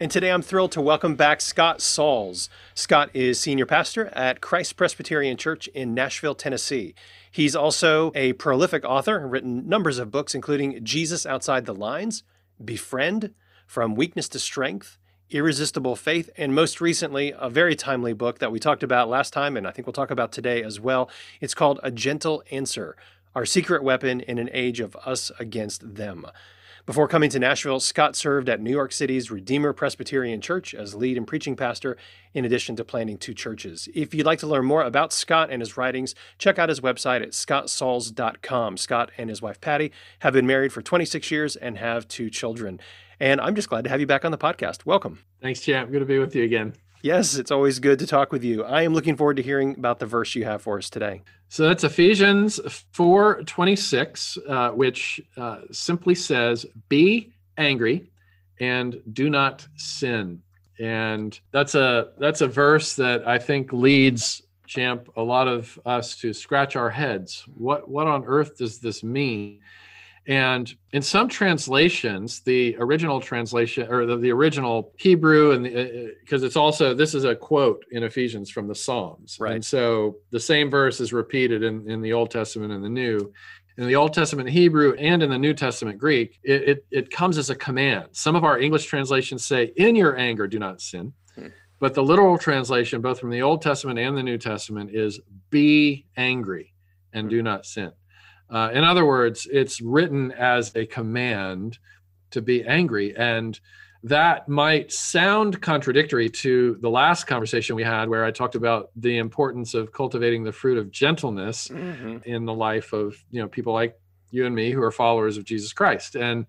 And today I'm thrilled to welcome back Scott Sauls. Scott is senior pastor at Christ Presbyterian Church in Nashville, Tennessee. He's also a prolific author, written numbers of books, including Jesus Outside the Lines, Befriend, From Weakness to Strength, Irresistible Faith, and most recently, a very timely book that we talked about last time, and I think we'll talk about today as well. It's called A Gentle Answer Our Secret Weapon in an Age of Us Against Them. Before coming to Nashville, Scott served at New York City's Redeemer Presbyterian Church as lead and preaching pastor, in addition to planting two churches. If you'd like to learn more about Scott and his writings, check out his website at scottsauls.com. Scott and his wife Patty have been married for 26 years and have two children. And I'm just glad to have you back on the podcast. Welcome. Thanks, Champ. Good to be with you again. Yes, it's always good to talk with you. I am looking forward to hearing about the verse you have for us today. So that's Ephesians 4 26, uh, which uh, simply says, Be angry and do not sin. And that's a that's a verse that I think leads champ a lot of us to scratch our heads. What what on earth does this mean? And in some translations, the original translation or the, the original Hebrew, and because uh, it's also this is a quote in Ephesians from the Psalms, right? And so the same verse is repeated in, in the Old Testament and the New. In the Old Testament Hebrew and in the New Testament Greek, it, it, it comes as a command. Some of our English translations say, "In your anger, do not sin." Hmm. But the literal translation, both from the Old Testament and the New Testament, is "Be angry and hmm. do not sin." Uh, in other words, it's written as a command to be angry. And that might sound contradictory to the last conversation we had, where I talked about the importance of cultivating the fruit of gentleness mm-hmm. in the life of you know people like you and me who are followers of Jesus Christ. And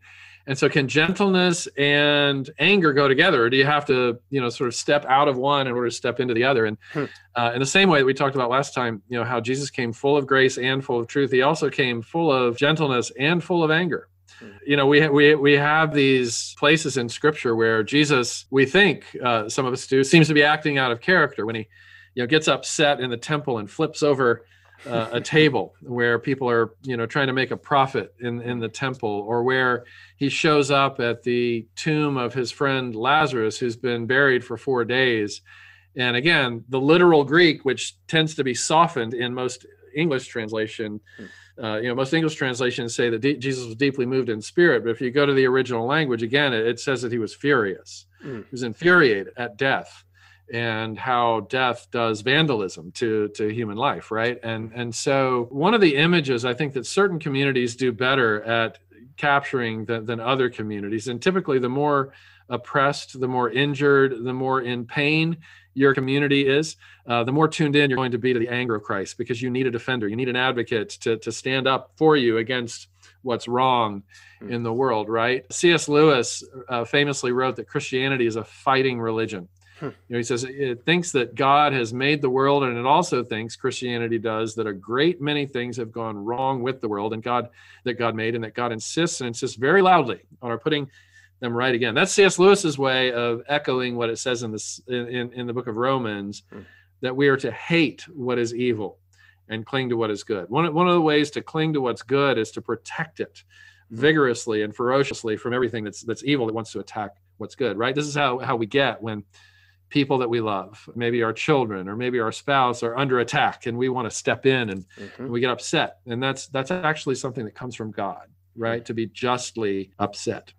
and so, can gentleness and anger go together, or do you have to, you know, sort of step out of one in order to step into the other? And hmm. uh, in the same way that we talked about last time, you know, how Jesus came full of grace and full of truth, he also came full of gentleness and full of anger. Hmm. You know, we we we have these places in Scripture where Jesus, we think uh, some of us do, seems to be acting out of character when he, you know, gets upset in the temple and flips over uh, a table where people are you know trying to make a profit in in the temple or where he shows up at the tomb of his friend Lazarus who's been buried for 4 days and again the literal greek which tends to be softened in most english translation hmm. uh, you know most english translations say that jesus was deeply moved in spirit but if you go to the original language again it, it says that he was furious mm. he was infuriated at death and how death does vandalism to to human life right? And and so one of the images i think that certain communities do better at capturing than, than other communities and typically the more oppressed the more injured the more in pain your community is uh, the more tuned in you're going to be to the anger of christ because you need a defender you need an advocate to, to stand up for you against what's wrong hmm. in the world right? Cs lewis uh, famously wrote that christianity is a fighting religion Hmm. You know, he says it thinks that God has made the world, and it also thinks Christianity does that a great many things have gone wrong with the world and God that God made, and that God insists and insists very loudly on our putting them right again. That's C.S. Lewis's way of echoing what it says in this in, in the book of Romans hmm. that we are to hate what is evil and cling to what is good. One, one of the ways to cling to what's good is to protect it hmm. vigorously and ferociously from everything that's that's evil that wants to attack what's good, right? This is how how we get when people that we love, maybe our children or maybe our spouse are under attack and we want to step in and, mm-hmm. we get upset. And that's that's actually something that comes from God, right? To be justly upset.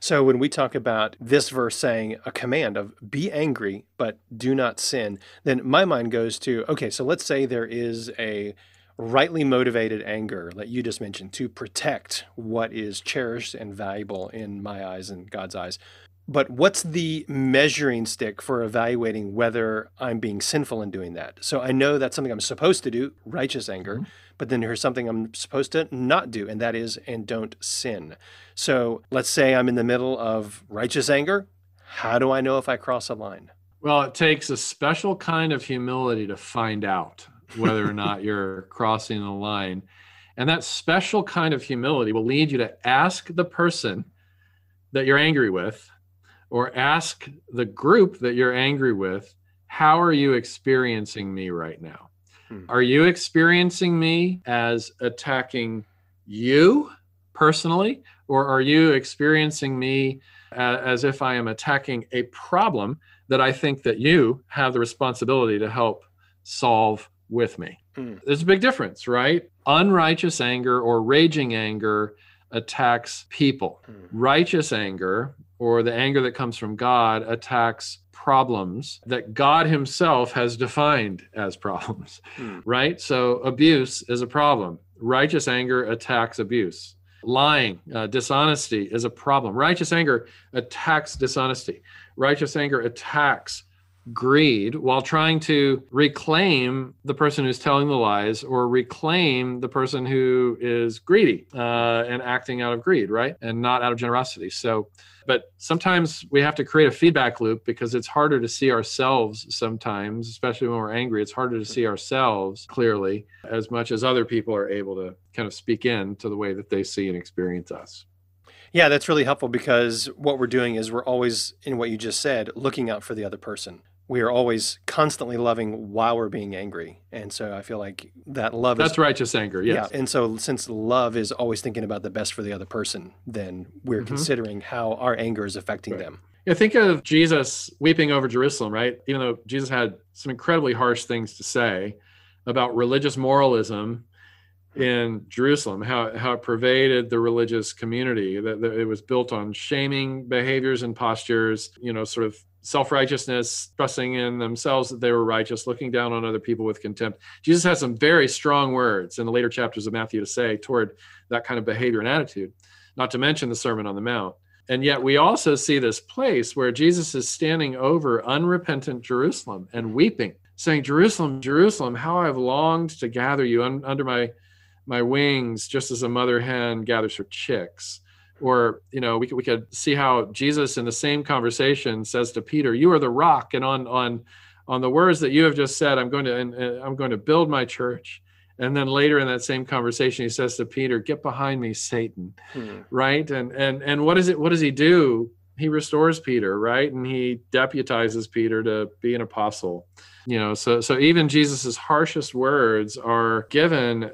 So when we talk about this verse saying a command of be angry but do not sin, then my mind goes to okay, so let's say there is a rightly motivated anger that you just mentioned to protect what is cherished and valuable in my eyes and God's eyes. But what's the measuring stick for evaluating whether I'm being sinful in doing that? So I know that's something I'm supposed to do, righteous anger, mm-hmm. but then there's something I'm supposed to not do, and that is, and don't sin. So let's say I'm in the middle of righteous anger. How do I know if I cross a line? Well, it takes a special kind of humility to find out whether or not you're crossing the line. And that special kind of humility will lead you to ask the person that you're angry with or ask the group that you're angry with, how are you experiencing me right now? Hmm. Are you experiencing me as attacking you personally, or are you experiencing me as if I am attacking a problem that I think that you have the responsibility to help solve with me? Mm. There's a big difference, right? Unrighteous anger or raging anger attacks people. Mm. Righteous anger or the anger that comes from God attacks problems that God Himself has defined as problems, mm. right? So abuse is a problem. Righteous anger attacks abuse. Lying, uh, dishonesty is a problem. Righteous anger attacks dishonesty. Righteous anger attacks greed while trying to reclaim the person who's telling the lies or reclaim the person who is greedy uh, and acting out of greed, right? And not out of generosity. So, but sometimes we have to create a feedback loop because it's harder to see ourselves sometimes, especially when we're angry. It's harder to see ourselves clearly as much as other people are able to kind of speak in to the way that they see and experience us. Yeah, that's really helpful because what we're doing is we're always, in what you just said, looking out for the other person we are always constantly loving while we're being angry. And so I feel like that love That's is, righteous anger, yes. Yeah. And so since love is always thinking about the best for the other person, then we're mm-hmm. considering how our anger is affecting right. them. Yeah, think of Jesus weeping over Jerusalem, right? Even though Jesus had some incredibly harsh things to say about religious moralism in Jerusalem, how, how it pervaded the religious community, that, that it was built on shaming behaviors and postures, you know, sort of self righteousness, trusting in themselves that they were righteous, looking down on other people with contempt. Jesus has some very strong words in the later chapters of Matthew to say toward that kind of behavior and attitude, not to mention the Sermon on the Mount. And yet, we also see this place where Jesus is standing over unrepentant Jerusalem and weeping, saying, Jerusalem, Jerusalem, how I've longed to gather you un- under my, my wings, just as a mother hen gathers her chicks. Or you know we could, we could see how jesus in the same conversation says to peter you are the rock and on on on the words that you have just said i'm going to and, i'm going to build my church. And then later in that same conversation he says to peter get behind me satan. Hmm. right? And and and what is it what does he do? He restores peter right? And he deputizes peter to be an apostle. You know so so even jesus's harshest words are given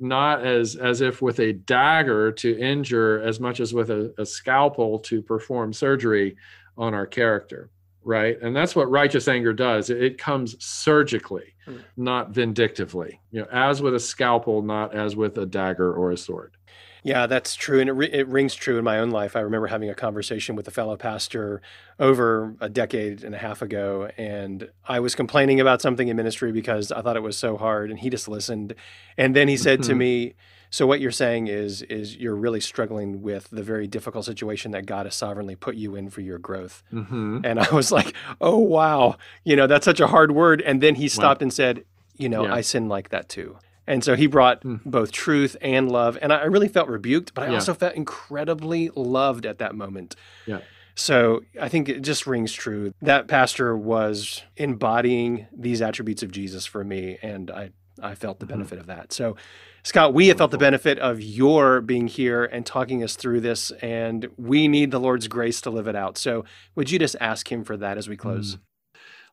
not as as if with a dagger to injure as much as with a, a scalpel to perform surgery on our character right? And that's what righteous anger does. It, comes surgically mm. not vindictively. You know as with a scalpel not as with a dagger or a sword yeah, that's true. And it, it rings true in my own life. I remember having a conversation with a fellow pastor over a decade and a half ago. And I was complaining about something in ministry because I thought it was so hard. And he just listened. And then he said mm-hmm. to me, so what you're saying is is you're really struggling with the very difficult situation that God has sovereignly put you in for your growth. Mm-hmm. And I was like, oh wow, you know that's such a hard word. And then he stopped wow. and said, you know, yeah. I sin like that too. And so he brought mm. both truth and love. And I really felt rebuked, but I yeah. also felt incredibly loved at that moment. Yeah. So I think it just rings true. That pastor was embodying these attributes of Jesus for me, and I, I felt the mm-hmm. benefit of that. So, Scott, we have felt the benefit of your being here and talking us through this, and we need the Lord's grace to live it out. So, would you just ask Him for that as we close? Mm.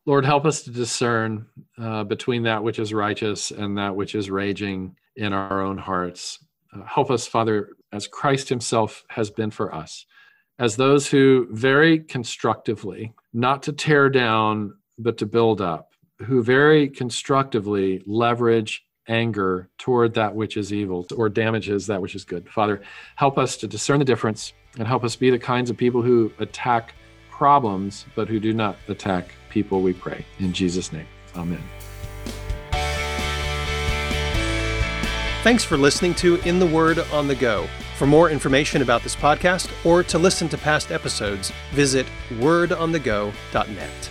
Lord, help us to discern uh, between that which is righteous and that which is raging in our own hearts. Uh, help us, Father, as Christ Himself has been for us, as those who very constructively, not to tear down, but to build up, who very constructively leverage anger toward that which is evil or damages that which is good. Father, help us to discern the difference and help us be the kinds of people who attack problems, but who do not attack people, we pray. In Jesus' name, amen. Thanks for listening to In the Word on the Go. For more information about this podcast or to listen to past episodes, visit wordonthego.net.